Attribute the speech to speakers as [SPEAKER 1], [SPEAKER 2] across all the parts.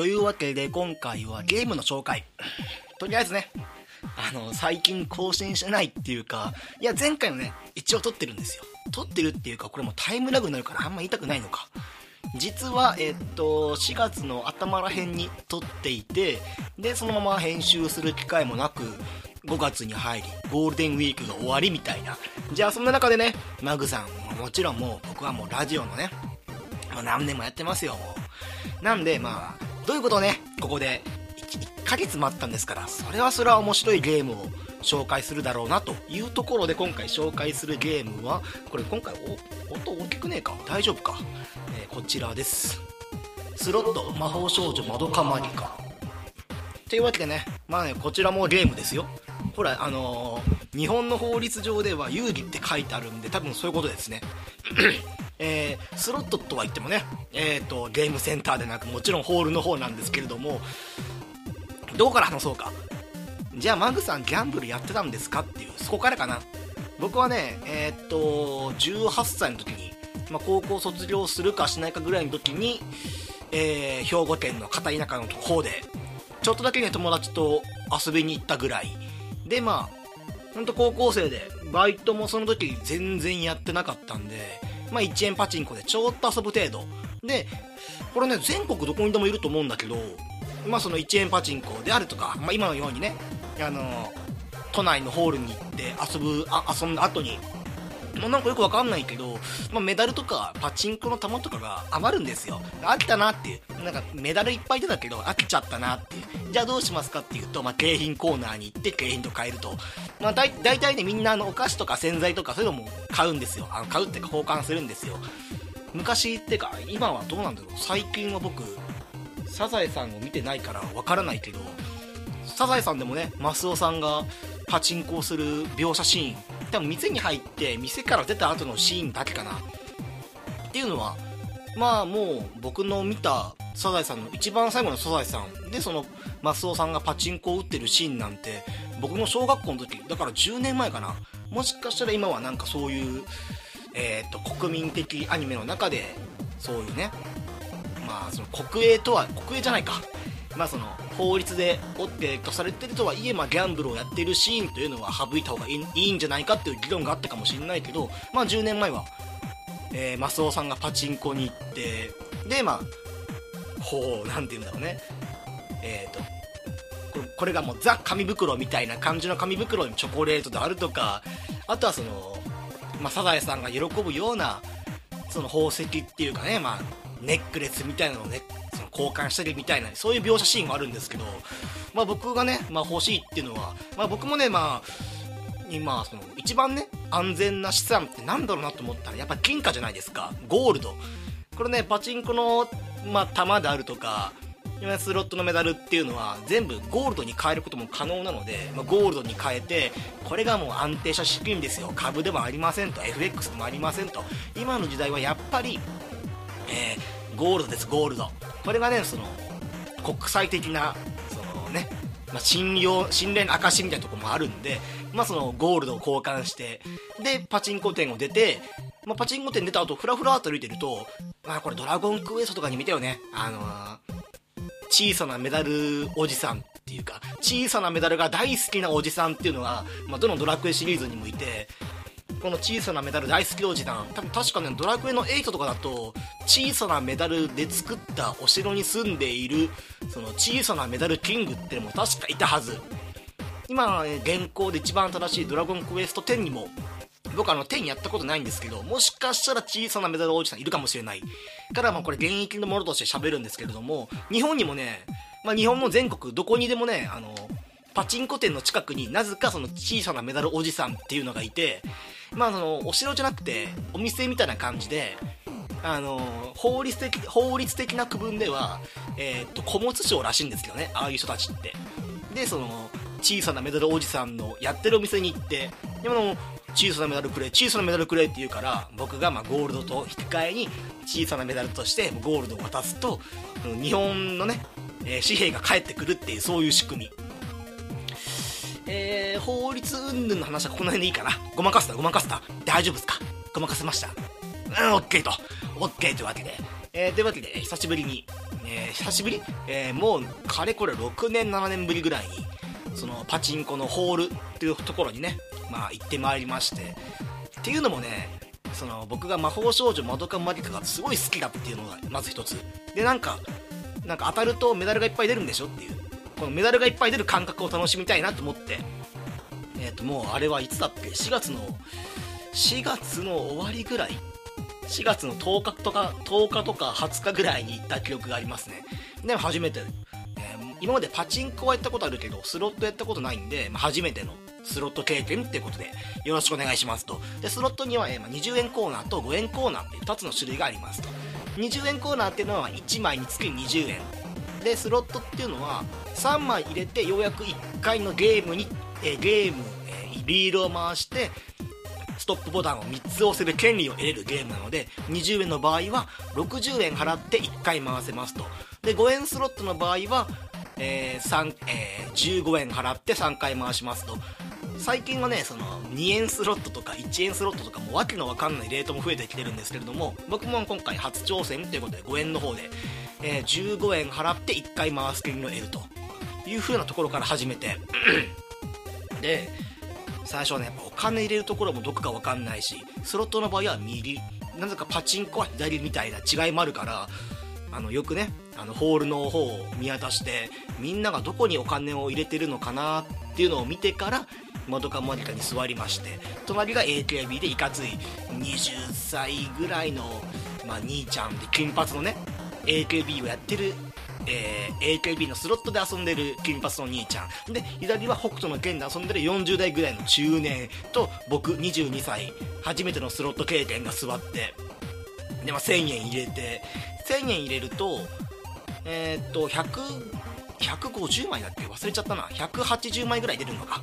[SPEAKER 1] というわけで今回はゲームの紹介。とりあえずね、あの、最近更新してないっていうか、いや前回のね、一応撮ってるんですよ。撮ってるっていうか、これもタイムラグになるからあんま言いたくないのか。実は、えっと、4月の頭らへんに撮っていて、で、そのまま編集する機会もなく、5月に入り、ゴールデンウィークが終わりみたいな。じゃあそんな中でね、マグさん、もちろんもう僕はもうラジオのね、もう何年もやってますよ、もう。なんで、まあ、どういうことをね、ここで 1, 1ヶ月待ったんですから、それはそれは面白いゲームを紹介するだろうなというところで今回紹介するゲームは、これ今回音大きくねえか？大丈夫か、えー、こちらです。スロット魔法少女まどかマギカ。というわけでね、まあね、こちらもゲームですよ。ほら、あのー、日本の法律上では遊戯って書いてあるんで、多分そういうことですね。えー、スロットとは言ってもね、えーと、ゲームセンターでなくもちろんホールの方なんですけれどもどこから話そうか。じゃあマグさんギャンブルやってたんですかっていうそこからかな。僕はねえっ、と18歳の時に、まあ、高校卒業するかしないかぐらいの時に、えー、兵庫県の片田舎の方でちょっとだけね友達と遊びに行ったぐらい。でまあほんと高校生でバイトもその時全然やってなかったんでまあ、1円パチンコでちょっと遊ぶ程度。でこれね全国どこにでもいると思うんだけどまあその1円パチンコであるとか、まあ、今のようにねあの都内のホールに行って遊ぶあ遊んだ後にもうなんかよくわかんないけど、まあ、メダルとかパチンコの玉とかが余るんですよ。飽きたなっていう。なんかメダルいっぱい出たけど飽きちゃったなっていう。じゃあどうしますかっていうと、まあ、景品コーナーに行って景品と買えると、まあ、だい大体ねみんなあのお菓子とか洗剤とかそういうのも買うんですよ。あの買うっていうか交換するんですよ。昔ってか今はどうなんだろう。最近は僕サザエさんを見てないからわからないけどサザエさんでもねマスオさんがパチンコをする描写シーン多分店に入って店から出た後のシーンだけかなっていうのはまあもう僕の見たサザエさんの一番最後のサザエさんでそのマスオさんがパチンコを打ってるシーンなんて僕の小学校の時だから10年前かな。もしかしたら今はなんかそういうえっ、と国民的アニメの中でそういうねまあその国営とは国営じゃないか。まあその法律で OK とされてるとはいえ、まあ、ギャンブルをやってるシーンというのは省いた方がいいいいんじゃないかっていう議論があったかもしれないけど、まあ、10年前は、えー、マスオさんがパチンコに行ってでまあほうなんて言うんだろうね。えっ、ー、とこれがもうザ紙袋みたいな感じの紙袋にチョコレートであるとかあとはその、まあ、サザエさんが喜ぶようなその宝石っていうかね、まあ、ネックレスみたいなのをね交換したりみたいなそういう描写シーンがあるんですけど、まあ、僕がね、まあ、欲しいっていうのは、まあ、僕もねまあ今その一番ね安全な資産ってなんだろうなと思ったらやっぱ金貨じゃないですか。ゴールド。これねパチンコの、まあ、玉であるとかスロットのメダルっていうのは全部ゴールドに変えることも可能なので、まあ、ゴールドに変えてこれがもう安定した資金ですよ。株でもありませんと。FX でもありませんと。今の時代はやっぱり、えー、ゴールドですゴールド。これがねその国際的なそのね、まあ、信用信頼の証みたいなとこもあるんで、まあ、そのゴールドを交換してでパチンコ店を出てまあ、パチンコ店出た後フラフラっと歩いてると、まあ、これドラゴンクエストとかに見たよね。あのー小さなメダルおじさんっていうか、小さなメダルが大好きなおじさんっていうのは、まあ、どのドラクエシリーズにもいて、この小さなメダル大好きおじさん、多分確かね、ドラクエの8とかだと、小さなメダルで作ったお城に住んでいる、その小さなメダルキングってのも確かいたはず。今、現行で一番新しいドラゴンクエスト10にも僕あの10やったことないんですけど、もしかしたら小さなメダルおじさんいるかもしれない。からまあこれ現役のものとして喋るんですけれども、日本にもね、まあ日本の全国どこにでもね、あの、パチンコ店の近くになぜかその小さなメダルおじさんっていうのがいて、まあそのお城じゃなくてお店みたいな感じで、あの法律的法律的な区分では、えー、っと古物商らしいんですけどねああいう人たちって。でその小さなメダルおじさんのやってるお店に行ってでも小さなメダルくれ小さなメダルくれって言うから僕がまゴールドと引き換えに小さなメダルとしてゴールドを渡すと日本のね、えー、紙幣が返ってくるっていうそういう仕組み。えー、法律云々の話はこの辺でいいかな。ごまかすたごまかすた大丈夫ですか？ごまかせました。うん OK と。OK というわけで。えー、というわけで久しぶりに、えー、久しぶり、えー、もうかれこれ6年7年ぶりぐらいにそのパチンコのホールっていうところにね、まあ、行ってまいりまして。っていうのもねその僕が魔法少女まどかマリカがすごい好きだっていうのがまず一つ。でなんかなんか当たるとメダルがいっぱい出るんでしょっていう。このメダルがいっぱい出る感覚を楽しみたいなと思って。えっ、ー、ともうあれはいつだっけ？4月の4月の終わりぐらい。4月の10日とか10日とか20日ぐらいに行った記憶がありますね。でも初めて、えー、今までパチンコはやったことあるけどスロットやったことないんで、まあ、初めてのスロット経験ってことでよろしくお願いしますと。でスロットには、えー、ま、20円コーナーと5円コーナーっていう2つの種類がありますと。20円コーナーっていうのは1枚につき20円。でスロットっていうのは3枚入れてようやく1回のゲームに、え、ゲーム、え、リールを回してストップボタンを3つ押せる権利を得れるゲームなので20円の場合は60円払って1回回せますと。で5円スロットの場合は、えー3えー、15円払って3回回しますと。最近はねその2円スロットとか1円スロットとかもわけのわかんないレートも増えてきてるんですけれども僕も今回初挑戦ということで5円の方で、えー、15円払って1回回す権利を得るという風なところから始めて。で最初はねやっぱお金入れるところもどこか分かんないしスロットの場合は右なぜかパチンコは左みたいな違いもあるからあのよくねあのホールの方を見渡してみんながどこにお金を入れてるのかなっていうのを見てから窓かモニカに座りまして隣が AKB でいかつい20歳ぐらいの、まあ、兄ちゃんで金髪のね AKB をやってるえー、AKB のスロットで遊んでる金髪の兄ちゃん。で左は北斗の剣で遊んでる40代ぐらいの中年と僕22歳初めてのスロット経験が座って。で、まあ、1000円入れて。1000円入れるとえー、っと100 150枚だっけ？忘れちゃったな。180枚ぐらい出るのか。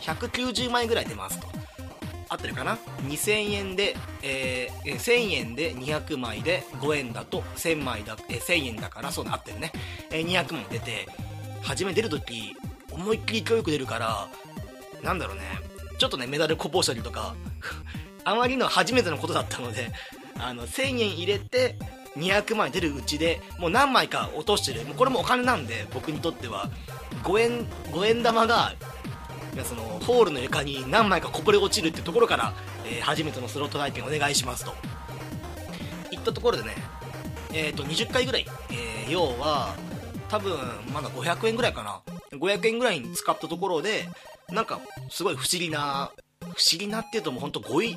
[SPEAKER 1] 190枚ぐらい出ますと。合ってるかな？2000円で、えー、1000円で200枚で5円だと1000枚だ、えー、1000円だからそうなってるね、えー、200枚出て初め出るとき思いっきり勢いよく出るからなんだろうね。ちょっとねメダルこぼしたりとか あまりの初めてのことだったのであの1000円入れて200枚出るうちでもう何枚か落としてる。もうこれもお金なんで僕にとっては。5円 ,5 円玉がそのホールの床に何枚かこぼれ落ちるってところから、えー、初めてのスロット体験お願いしますと。いったところでね、えー、と20回ぐらい、えー、要は多分まだ500円ぐらいかな。500円ぐらいに使ったところでなんかすごい不思議な不思議なっていうともうほんと語彙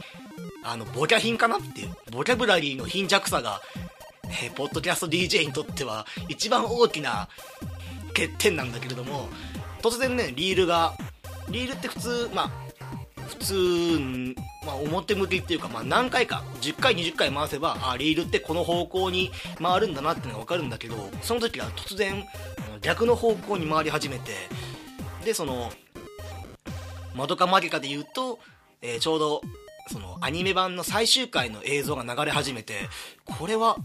[SPEAKER 1] あのボキャ品かなっていう。ボキャブラリーの貧弱さが、えー、ポッドキャスト DJ にとっては一番大きな欠点なんだけれども突然ねリールがリールって普通まあ普通、まあ、表向きっていうか、まあ、何回か10回20回回せばあリールってこの方向に回るんだなってのが分かるんだけどその時は突然逆の方向に回り始めてでそのまどかマギカで言うと、えー、ちょうどそのアニメ版の最終回の映像が流れ始めてこれは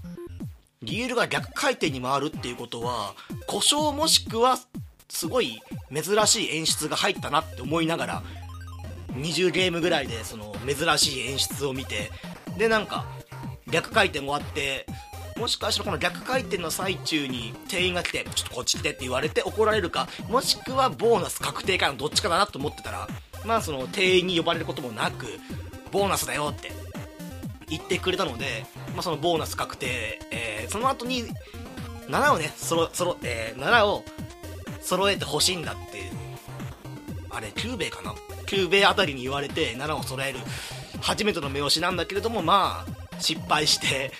[SPEAKER 1] リールが逆回転に回るっていうことは故障もしくはすごい珍しい演出が入ったなって思いながら20ゲームぐらいでその珍しい演出を見てでなんか逆回転終わってもしかしたらこの逆回転の最中に店員が来てちょっとこっち来てって言われて怒られるかもしくはボーナス確定かのどっちかだなと思ってたらまあその店員に呼ばれることもなくボーナスだよって言ってくれたので、まあ、そのボーナス確定、えー、その後に7をねそろそろ、えー、7を揃えてほしいんだって。あれ9米かな？9米あたりに言われて7を揃える初めての目押しなんだけれどもまあ失敗して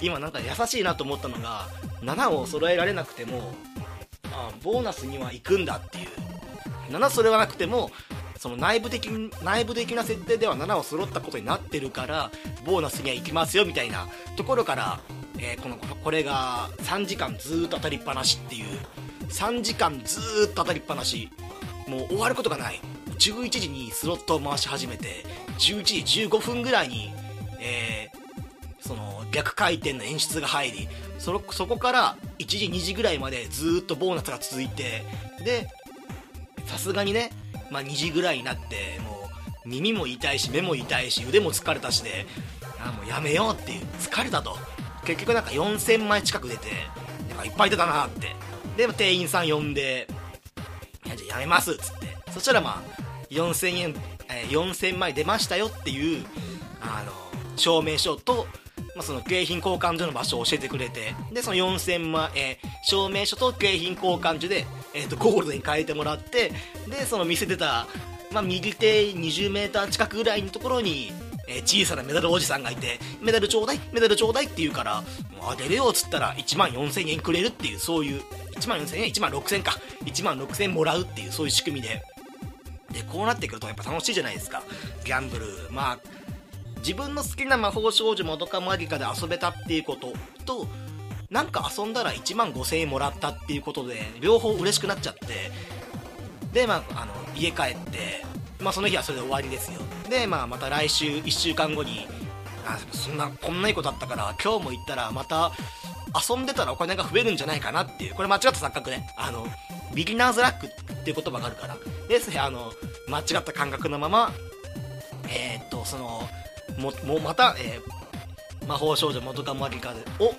[SPEAKER 1] 今なんか優しいなと思ったのが7を揃えられなくてもあボーナスには行くんだっていう。7揃わなくてもその内部的内部的な設定では7を揃ったことになってるからボーナスには行きますよみたいなところから、えー、このこれが3時間ずっと当たりっぱなしっていう3時間ずっと当たりっぱなし。もう終わることがない。11時にスロットを回し始めて11時15分ぐらいに、えー、その逆回転の演出が入りそそこから1時2時ぐらいまでずっとボーナスが続いてでさすがにね、まあ、2時ぐらいになってもう耳も痛いし目も痛いし腕も疲れたしであもうやめようっていう疲れたと。結局なんか4000枚近く出てなんかいっぱい出たなって。で店員さん呼んで「いやじゃあやめます」っつって。そしたらまあ4000円、えー、4000枚出ましたよっていうあの証明書と、まあ、その景品交換所の場所を教えてくれて。でその4000枚、えー、証明書と景品交換所で、えーと、ゴールドに変えてもらって。でその見せてた、まあ、右手 20m 近くぐらいのところにえ小さなメダルおじさんがいて、メダルちょうだい、メダルちょうだいって言うから、もうあげるよっつったら1万4000円くれるっていう、そういう、1万4000円 ?1 万6000か。1万6000円もらうっていう、そういう仕組みで。で、こうなってくるとやっぱ楽しいじゃないですか。ギャンブル。まあ、自分の好きな魔法少女もどかマギカで遊べたっていうことと、なんか遊んだら1万5000円もらったっていうことで、両方嬉しくなっちゃって、で、まあ、あの、家帰って、まあ、その日はそれで終わりですよ。で、まあ、また来週、1週間後に、あ、そんな、こんないいことあったから、今日も行ったら、また、遊んでたらお金が増えるんじゃないかなっていう、これ間違った錯覚ね。あの、ビギナーズラックっていう言葉があるから。ですね、あの、間違った感覚のまま、えー、っと、その、も、もまた、えー、魔法少女元カマギカを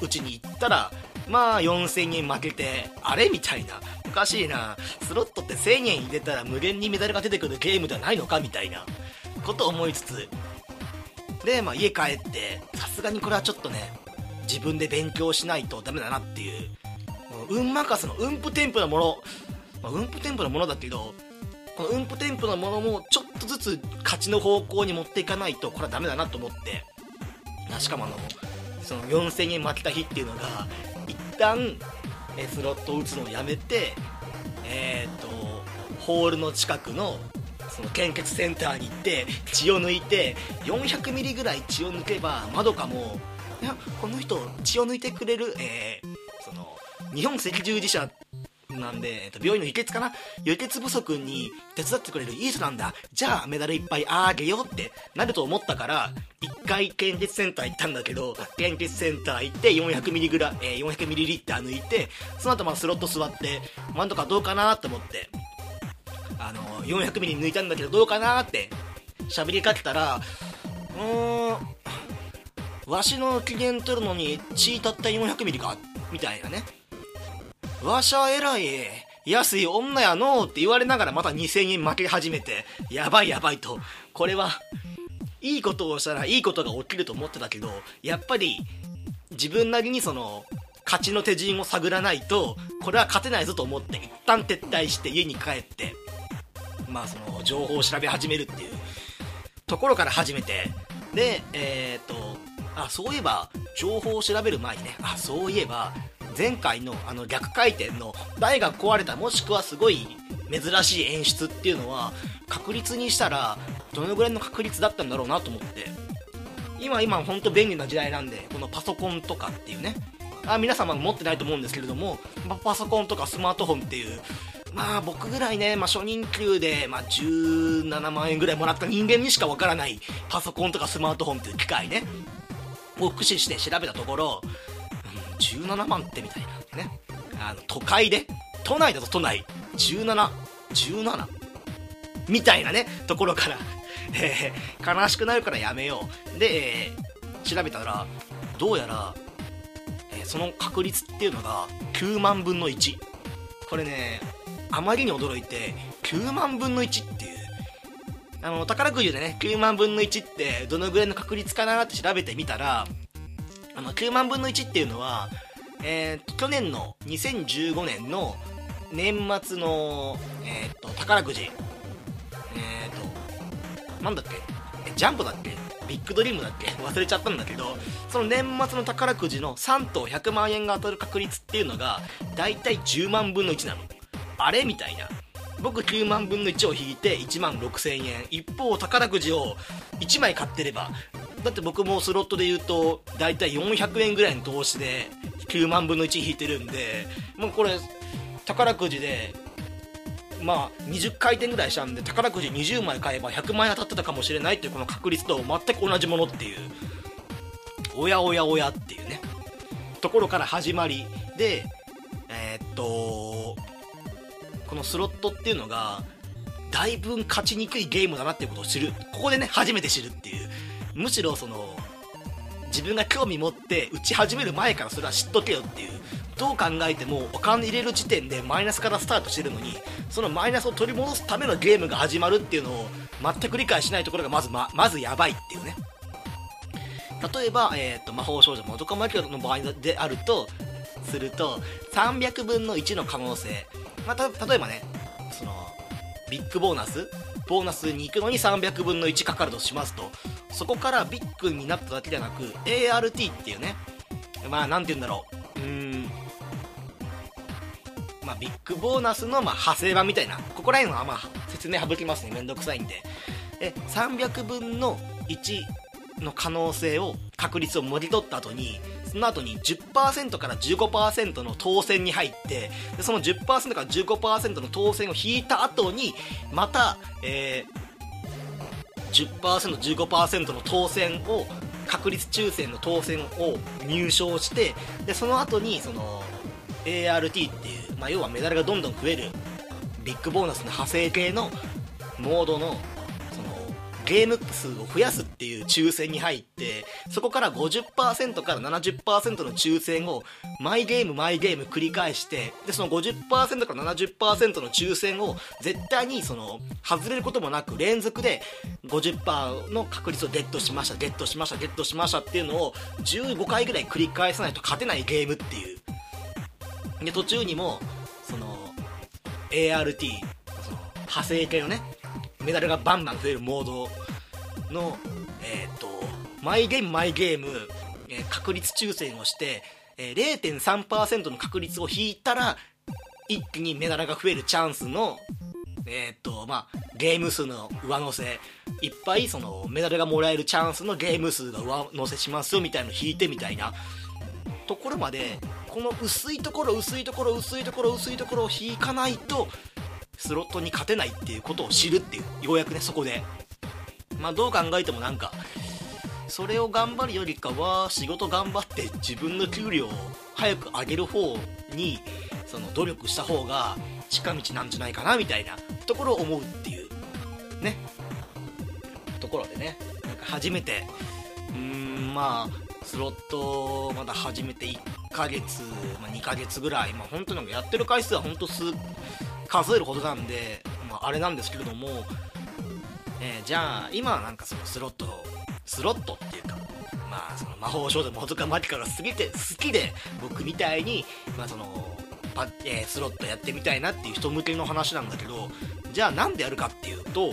[SPEAKER 1] うちに行ったら、まあ4000円負けて、あれみたいな。おかしいな。スロットって1000円入れたら無限にメダルが出てくるゲームではないのかみたいなことを思いつつ。で、まあ家帰って、さすがにこれはちょっとね、自分で勉強しないとダメだなっていう。運任せの運プテンプなもの、まあ、運プテンプなものだけど、この運プテンプなものもちょっとずつ勝ちの方向に持っていかないとこれはダメだなと思って、しかもあの、その4000円負けた日っていうのが、一旦、えスロットを打つのをやめて、えっ、ー、と、ホールの近くのその献血センターに行って血を抜いて400ミリぐらい血を抜けばまどかもいやこの人血を抜いてくれる、えー、その日本赤十字社なんで、えっと、病院の輸血かな？輸血不足に手伝ってくれるいい人なんだ。じゃあメダルいっぱいあげようってなると思ったから、一回献血センター行ったんだけど、献血センター行って400ミリグラ、えー、400ミリリッター抜いて、その後まあスロット座って、なんとかどうかなって思って、あのー、400ミリ抜いたんだけどどうかなって喋りかけたら、うーん、わしの機嫌取るのに血たった400ミリか？みたいなね。わしゃ偉い。安い女やのって言われながらまた2000円負け始めて、やばいやばいと。これは、いいことをしたらいいことが起きると思ってたけど、やっぱり、自分なりにその、勝ちの手順を探らないと、これは勝てないぞと思って、一旦撤退して家に帰って、まあその、情報を調べ始めるっていうところから始めて、で、えー、っと、あ、そういえば、情報を調べる前にね、あ、そういえば、前回のあの逆回転の台が壊れたもしくはすごい珍しい演出っていうのは確率にしたらどのぐらいの確率だったんだろうなと思って。今今本当便利な時代なんでこのパソコンとかっていうね。あ皆様持ってないと思うんですけれども、まパソコンとかスマートフォンっていうまあ僕ぐらいね、まあ、初任給で、まあ、17万円ぐらいもらった人間にしかわからないパソコンとかスマートフォンっていう機械ね。を駆使して調べたところうん17万ってみたいな。ね。あの都会で都内だと都内1717 17みたいなねところから、えー、悲しくなるからやめよう。で、えー、調べたらどうやら、えー、その確率っていうのが9万分の1これねあまりに驚いて9万分の1っていうあの宝くじでね9万分の1ってどのぐらいの確率かなって調べてみたらあの9万分の1っていうのは、えー、去年の2015年の年末の、えー、と宝くじ、えっ、ー、と、なんだっけ？ジャンプだっけ？ビッグドリームだっけ？忘れちゃったんだけど、その年末の宝くじの3等100万円が当たる確率っていうのが、だいたい10万分の1なの。あれ？みたいな。僕9万分の1を引いて1万6000円。一方、宝くじを1枚買ってれば、だって僕もスロットで言うと大体400円ぐらいの投資で9万分の1引いてるんでもうこれ宝くじでまあ20回転ぐらいしたんで宝くじ20枚買えば100万円当たってたかもしれないっていうこの確率と全く同じものっていう。おやおやおやっていうね。ところから始まりでえー、っとこのスロットっていうのがだいぶ勝ちにくいゲームだなっていうことを知る。ここでね初めて知るっていう。むしろその自分が興味持って打ち始める前からそれは知っとけよっていう。どう考えてもお金入れる時点でマイナスからスタートしてるのにそのマイナスを取り戻すためのゲームが始まるっていうのを全く理解しないところがまずままずやばいっていうね。例えば、えーと、魔法少女元カマキの場合であるとすると300分の1の可能性、まあ、例えばねそのビッグボーナスボーナスに行くのに300分の1かかるとしますとそこからビッグになっただけではなく ART っていうねまあ何て言うんだろう。うーん。まあビッグボーナスのま派生版みたいな。ここら辺はまあ説明省きますね。めんどくさいんで。え300分の1の可能性を確率をもぎ取った後にその後に10%から15%の当選に入ってでその10%から15%の当選を引いた後にまた、えー、10%15% の当選を確率抽選の当選を入賞してでその後にその ART っていう、まあ、要はメダルがどんどん増えるビッグボーナスの派生系のモードのゲーム数を増やすっていう抽選に入ってそこから50%から70%の抽選をマイゲームマイゲーム繰り返してでその50%から70%の抽選を絶対にその外れることもなく連続で50%の確率をゲットしましたゲットしましたゲットしましたっていうのを15回ぐらい繰り返さないと勝てないゲームっていう。で途中にもその ART その派生系のねメダルがバンバン増えるモードの、えっ、ー、と、マイゲームマイゲーム、えー、確率抽選をして、えー、0.3%の確率を引いたら、一気にメダルが増えるチャンスの、えっ、と、まあ、ゲーム数の上乗せ、いっぱいそのメダルがもらえるチャンスのゲーム数が上乗せしますよみたいなの引いてみたいな。ところまで、この薄いところ薄いところ薄いところ薄いところを引かないと、スロットに勝てないっていうことを知るっていうようやくねそこで。まあどう考えてもなんかそれを頑張るよりかは仕事頑張って自分の給料を早く上げる方にその努力した方が近道なんじゃないかなみたいなところを思うっていうね。ところでねなんか初めてうーんまあスロットまだ始めて1ヶ月、まあ、2ヶ月ぐらい、まあ、本当なんかやってる回数は本当数数えるほどなんで、まあ、あれなんですけれども、えー、じゃあ今はなんかそのスロットスロットっていうかまあその魔法少女元カマキカが好きで好きで僕みたいに、まあそのパえー、スロットやってみたいなっていう人向けの話なんだけどじゃあなんでやるかっていうと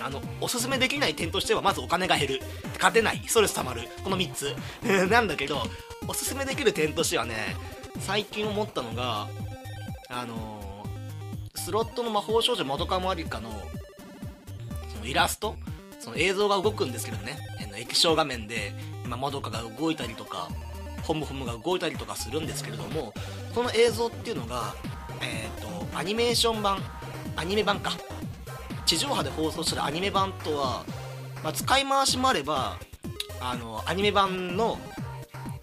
[SPEAKER 1] あのおすすめできない点としてはまずお金が減る。勝てない。ストレス溜まる。この3つ。なんだけどおすすめできる点としてはね最近思ったのがあのスロットの魔法少女まどかまりかのそのイラスト？その映像が動くんですけどね。液晶画面で今まどかが動いたりとかホムホムが動いたりとかするんですけれどもその映像っていうのがえっ、ー、とアニメーション版アニメ版か。地上波で放送してるアニメ版とは、まあ、使い回しもあればあのアニメ版の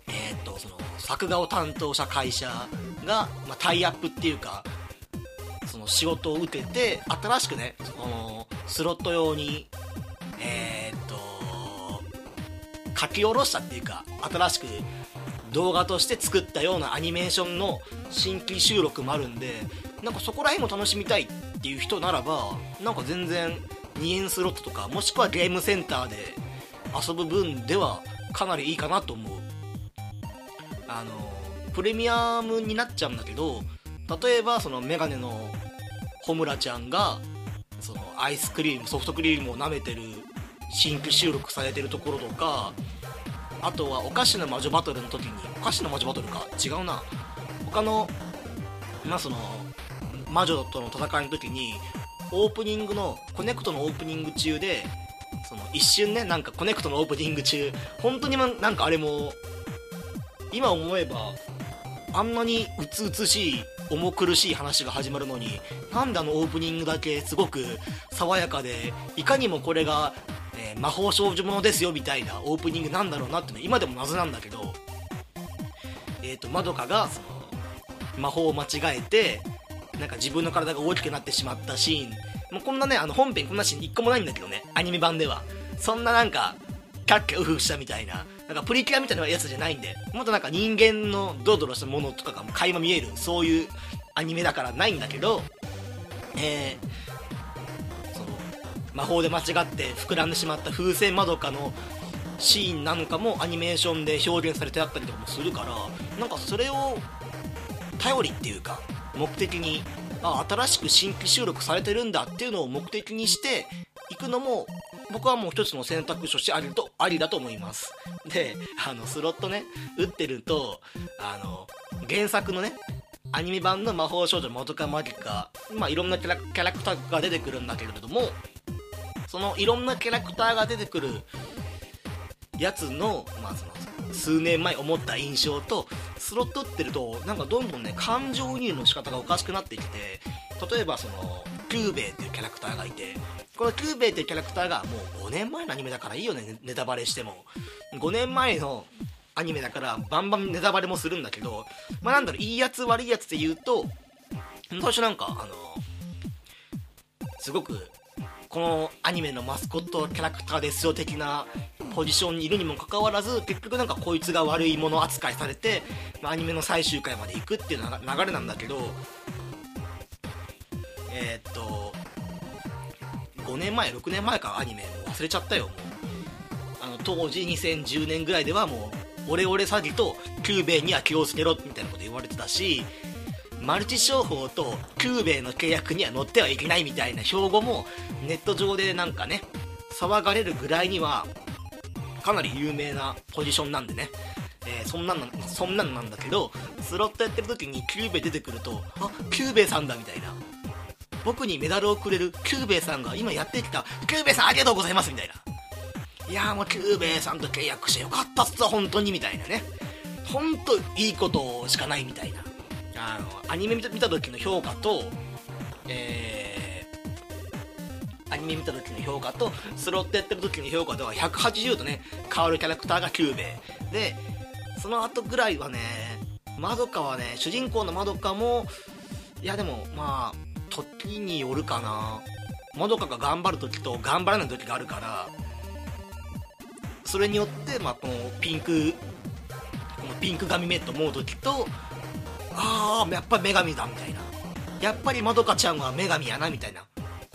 [SPEAKER 1] えっ、ー、とその作画を担当した会社が、まあ、タイアップっていうかの仕事を受けて新しくねそのスロット用にえー、っと書き下ろしたっていうか新しく動画として作ったようなアニメーションの新規収録もあるんでなんかそこら辺も楽しみたいっていう人ならばなんか全然2円スロットとかもしくはゲームセンターで遊ぶ分ではかなりいいかなと思う。あのプレミアムになっちゃうんだけど例えばそのメガネのほむらちゃんがそのアイスクリームソフトクリームを舐めてる新規収録されてるところとかあとはお菓子の魔女バトルの時にお菓子の魔女バトルか？違うな。他のまあその魔女との戦いの時にオープニングのコネクトのオープニング中でその一瞬ねなんかコネクトのオープニング中本当になんかあれも今思えばあんなにうつうつしい重苦しい話が始まるのになんであのオープニングだけすごく爽やかでいかにもこれが、えー、魔法少女ものですよみたいなオープニングなんだろうなっていうのは今でも謎なんだけどえっ、ー、とまどかがその魔法を間違えてなんか自分の体が大きくなってしまったシーン。もうこんなねあの本編こんなシーン1個もないんだけどねアニメ版では。そんななんかキャッキャウフフしたみたいななんかプリキュアみたいなやつじゃないんで。もっとなんか人間のドロドロしたものとかが垣間見えるそういうアニメだからないんだけどえー、その魔法で間違って膨らんでしまった風船まどかのシーンなんかもアニメーションで表現されてあったりとかもするからなんかそれを頼りっていうか目的にあ新しく新規収録されてるんだっていうのを目的にしていくのも僕はもう一つの選択肢としてありとありだと思います。であのスロットね打ってるとあの原作のねアニメ版の魔法少女まどかマギカまあいろんなキャラキャラクターが出てくるんだけれどもそのいろんなキャラクターが出てくるやつの,、まあ、その数年前思った印象とスロット打ってるとなんかどんどんね感情移入の仕方がおかしくなってきて例えばそのキュゥべえっていうキャラクターがいてこのキュゥべえっていうキャラクターがもう5年前のアニメだからいいよねネタバレしても。5年前のアニメだからバンバンネタバレもするんだけどまあなんだろういいやつ悪いやつって言うと最初なんかあのすごくこのアニメのマスコットキャラクターですよ的なポジションにいるにもかかわらず結局なんかこいつが悪いもの扱いされて、まあ、アニメの最終回まで行くっていう流れなんだけどえー、っと5年前6年前かアニメ忘れちゃったよ。もうあの当時2010年ぐらいではもうオレオレ詐欺とキュゥべえには気をつけろみたいなこと言われてたしマルチ商法とキュゥべえの契約には乗ってはいけないみたいな標語もネット上でなんかね騒がれるぐらいにはかなり有名なポジションなんでね、えー、そんなんそんなんなんだけどスロットやってる時にキュゥべえ出てくるとあキュゥべえさんだみたいな。僕にメダルをくれるキュゥべえさんが今やってきたキュゥべえさんありがとうございますみたいな。いやーもうキュゥべえさんと契約してよかったっすわ本当にみたいなね。本当いいことしかないみたいな。あのアニメ見た見た時の評価とえー、アニメ見た時の評価とスロットやってる時の評価では180度ね変わるキャラクターがキュゥべえでその後ぐらいはねまどかはね主人公のまどかもいやでもまあ時によるかな。まどかが頑張る時と頑張らない時があるからそれによって、まあ、このピンクこのピンク髪目と思う時とああやっぱ女神だみたいな。やっぱりまどかちゃんは女神やなみたいな。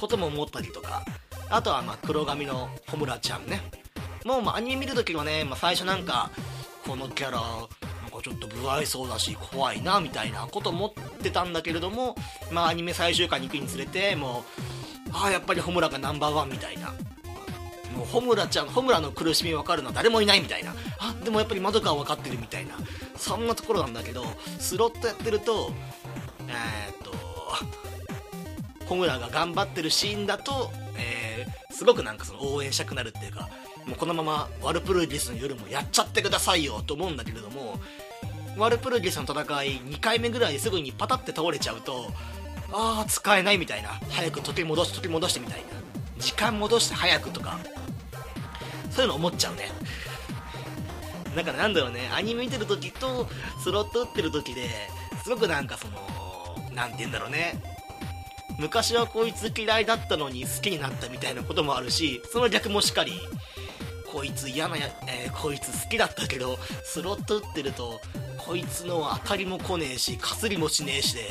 [SPEAKER 1] ことも思ったりとか。あとはまあ黒髪の穂村ちゃんね。もうまあアニメ見るときはね、まあ、最初なんかこのキャラなんかちょっと不愛想だし怖いなみたいなこと思ってたんだけれどもまあアニメ最終回に行くにつれてもうああやっぱり穂村がナンバーワンみたいな。もう穂村ちゃん穂村の苦しみ分かるのは誰もいないみたいな。あでもやっぱり窓かは分かってるみたいな。そんなところなんだけどスロットやってるとえー、っと穂村が頑張ってるシーンだと、えー、すごくなんかその応援したくなるっていうかもうこのままワルプルギスの夜もやっちゃってくださいよと思うんだけれどもワルプルギスの戦い2回目ぐらいですぐにパタって倒れちゃうとああ使えないみたいな。早く時戻して時戻してみたいな。時間戻して早くとか。そういうの思っちゃうね。だからなんだろうね。アニメ見てる時とスロット打ってる時ですごくなんかその何て言うんだろうね。昔はこいつ嫌いだったのに好きになったみたいなこともあるしその逆もしっかりこいつ嫌なや、えー、こいつ好きだったけどスロット打ってるとこいつの当たりも来ねえしかすりもしねえしで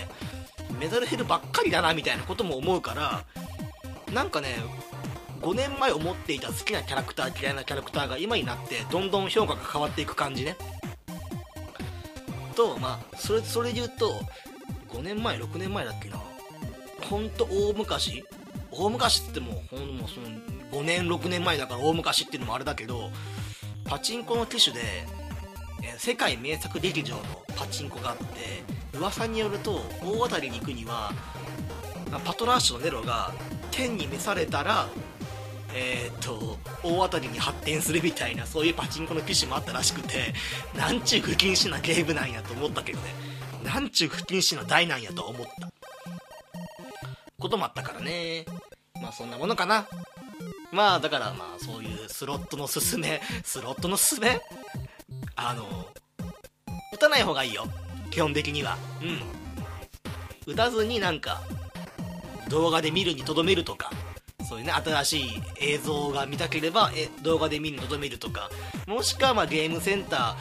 [SPEAKER 1] メダル減るばっかりだなみたいなことも思うからなんかね5年前思っていた好きなキャラクター嫌いなキャラクターが今になってどんどん評価が変わっていく感じね。とまあそれそれで言うと5年前6年前だっけな。ほんと大昔？大昔ってもうほんもその5年6年前だから大昔っていうのもあれだけどパチンコの機種で世界名作劇場のパチンコがあって噂によると大当たりに行くにはパトラッシュのネロが天に召されたらえー、っと大当たりに発展するみたいなそういうパチンコの機種もあったらしくてなんちゅう不謹慎なゲームなんやと思ったけどね。なんちゅう不謹慎な台なんやと思った。こともあったからね。まあそんなものかな。まあだからまあそういうスロットのすすめスロットのすすめ。あの打たない方がいいよ。基本的には。うん。打たずになんか動画で見るにとどめるとか。そういうね、新しい映像が見たければ、え動画で見るのとめるとか、もしくはまあゲームセンター、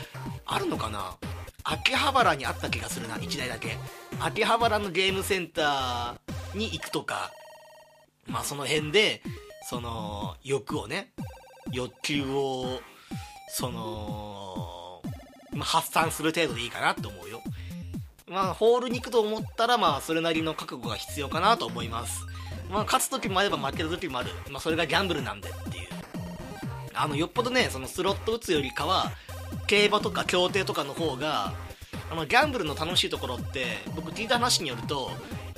[SPEAKER 1] あるのかな。秋葉原にあった気がするな、1台だけ。秋葉原のゲームセンターに行くとか、まあその辺で、その、欲をね、欲求を、その、まあ、発散する程度でいいかなって思うよ。まあ、ホールに行くと思ったら、まあ、それなりの覚悟が必要かなと思います。まあ、勝つ時もあれば負ける時もある。まあ、それがギャンブルなんでっていう。あの、よっぽどね、そのスロット打つよりかは、競馬とか競艇とかの方が、あの、ギャンブルの楽しいところって、僕聞いた話によると、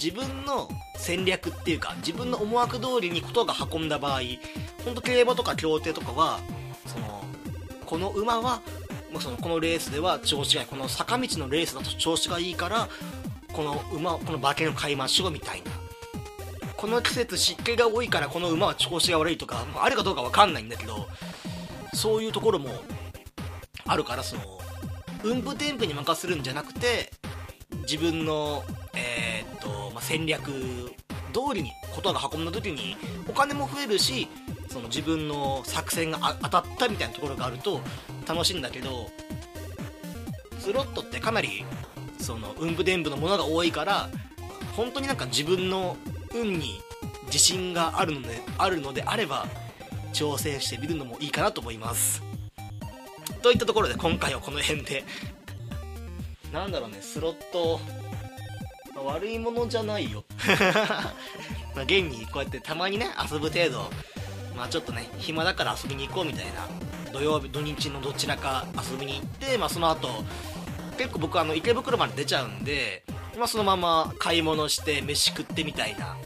[SPEAKER 1] 自分の戦略っていうか、自分の思惑通りにことが運んだ場合、ほんと競馬とか競艇とかは、その、この馬は、ま、そのこのレースでは調子がいいこの坂道のレースだと調子がいいからこの馬この馬券を買いましょうみたいな。この季節湿気が多いからこの馬は調子が悪いとか、まあ、あるかどうか分かんないんだけどそういうところもあるからその運布添付に任せるんじゃなくて自分の、えー、っとまあ、戦略通りにことが運んだ時にお金も増えるしその自分の作戦が当たったみたいなところがあると楽しいんだけどスロットってかなりその運布伝部のものが多いから本当になんか自分の運に自信があるのであるのであれば挑戦してみるのもいいかなと思います。といったところで今回はこの辺で。なんだろうねスロット悪いものじゃないよ。ま現にこうやってたまにね遊ぶ程度まあちょっとね暇だから遊びに行こうみたいな土曜日土日のどちらか遊びに行って、まあ、その後結構僕あの池袋まで出ちゃうんで、まあ、そのまま買い物して飯食ってみたいな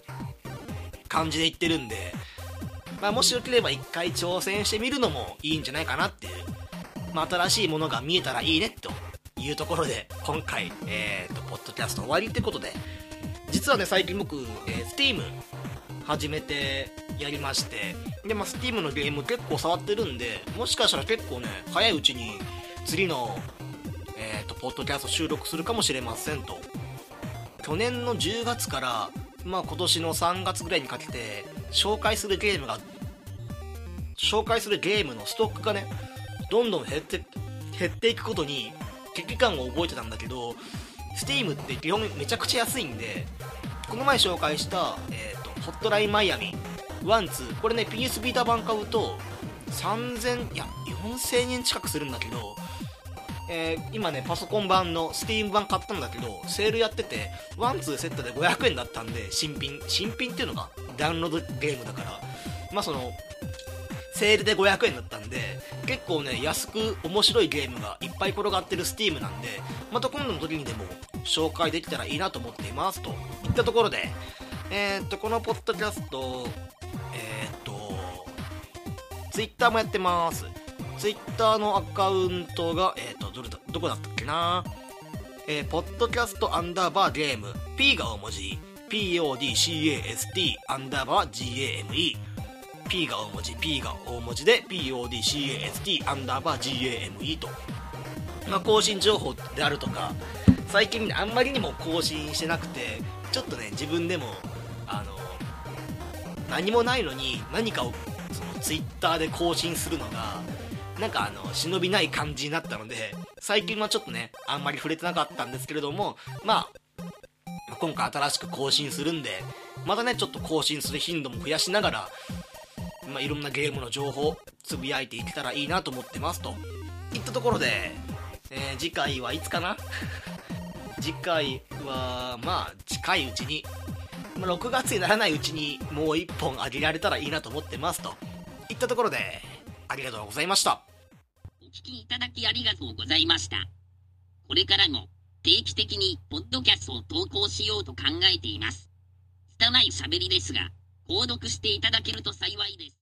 [SPEAKER 1] 感じで行ってるんで、まあ、もしよければ一回挑戦してみるのもいいんじゃないかなっていう、まあ、新しいものが見えたらいいねというところで今回、えーと、ポッドキャスト終わりってことで実はね最近僕、えー、Steam 始めてやりましてでまあ Steam のゲーム結構触ってるんでもしかしたら結構ね早いうちに次のえっ、ー、とポッドキャスト収録するかもしれませんと。去年の10月からまあ今年の3月ぐらいにかけて紹介するゲームが紹介するゲームのストックがねどんどん減って減っていくことに危機感を覚えてたんだけど Steam って基本めちゃくちゃ安いんでこの前紹介した、えーと、ホットラインマイアミワンツーこれね PS ビータ版買うと3000いや4000円近くするんだけど、えー、今ねパソコン版の Steam 版買ったんだけどセールやっててワンツーセットで500円だったんで新品新品っていうのがダウンロードゲームだからまあそのセールで500円だったんで結構ね安く面白いゲームがいっぱい転がってる Steam なんでまた今度の時にでも紹介できたらいいなと思っていますといったところでえー、っとこのポッドキャストえー、っと Twitter もやってます。Twitter のアカウントがえー、っとどれだどこだったっけな？えー、ポッドキャストアンダーバーゲーム。P が大文字。PODCAST アンダーバー GAME P が大文字 P が大文字で PODCAST アンダーバー GAME と、まあ、更新情報であるとか最近あんまりにも更新してなくてちょっとね自分でもあの何もないのに何かをその Twitter で更新するのがなんかあの忍びない感じになったので最近はちょっとねあんまり触れてなかったんですけれどもまあ今回新しく更新するんでまたねちょっと更新する頻度も増やしながらまあ、いろんなゲームの情報つぶやいていけたらいいなと思ってますと。いったところで、えー、次回はいつかな？次回はまあ近いうちに、まあ、6月にならないうちにもう1本あげられたらいいなと思ってますと。いったところでありがとうございました。
[SPEAKER 2] お聞きいただきありがとうございました。これからも定期的にポッドキャストを投稿しようと考えています。拙い喋りですが購読していただけると幸いです。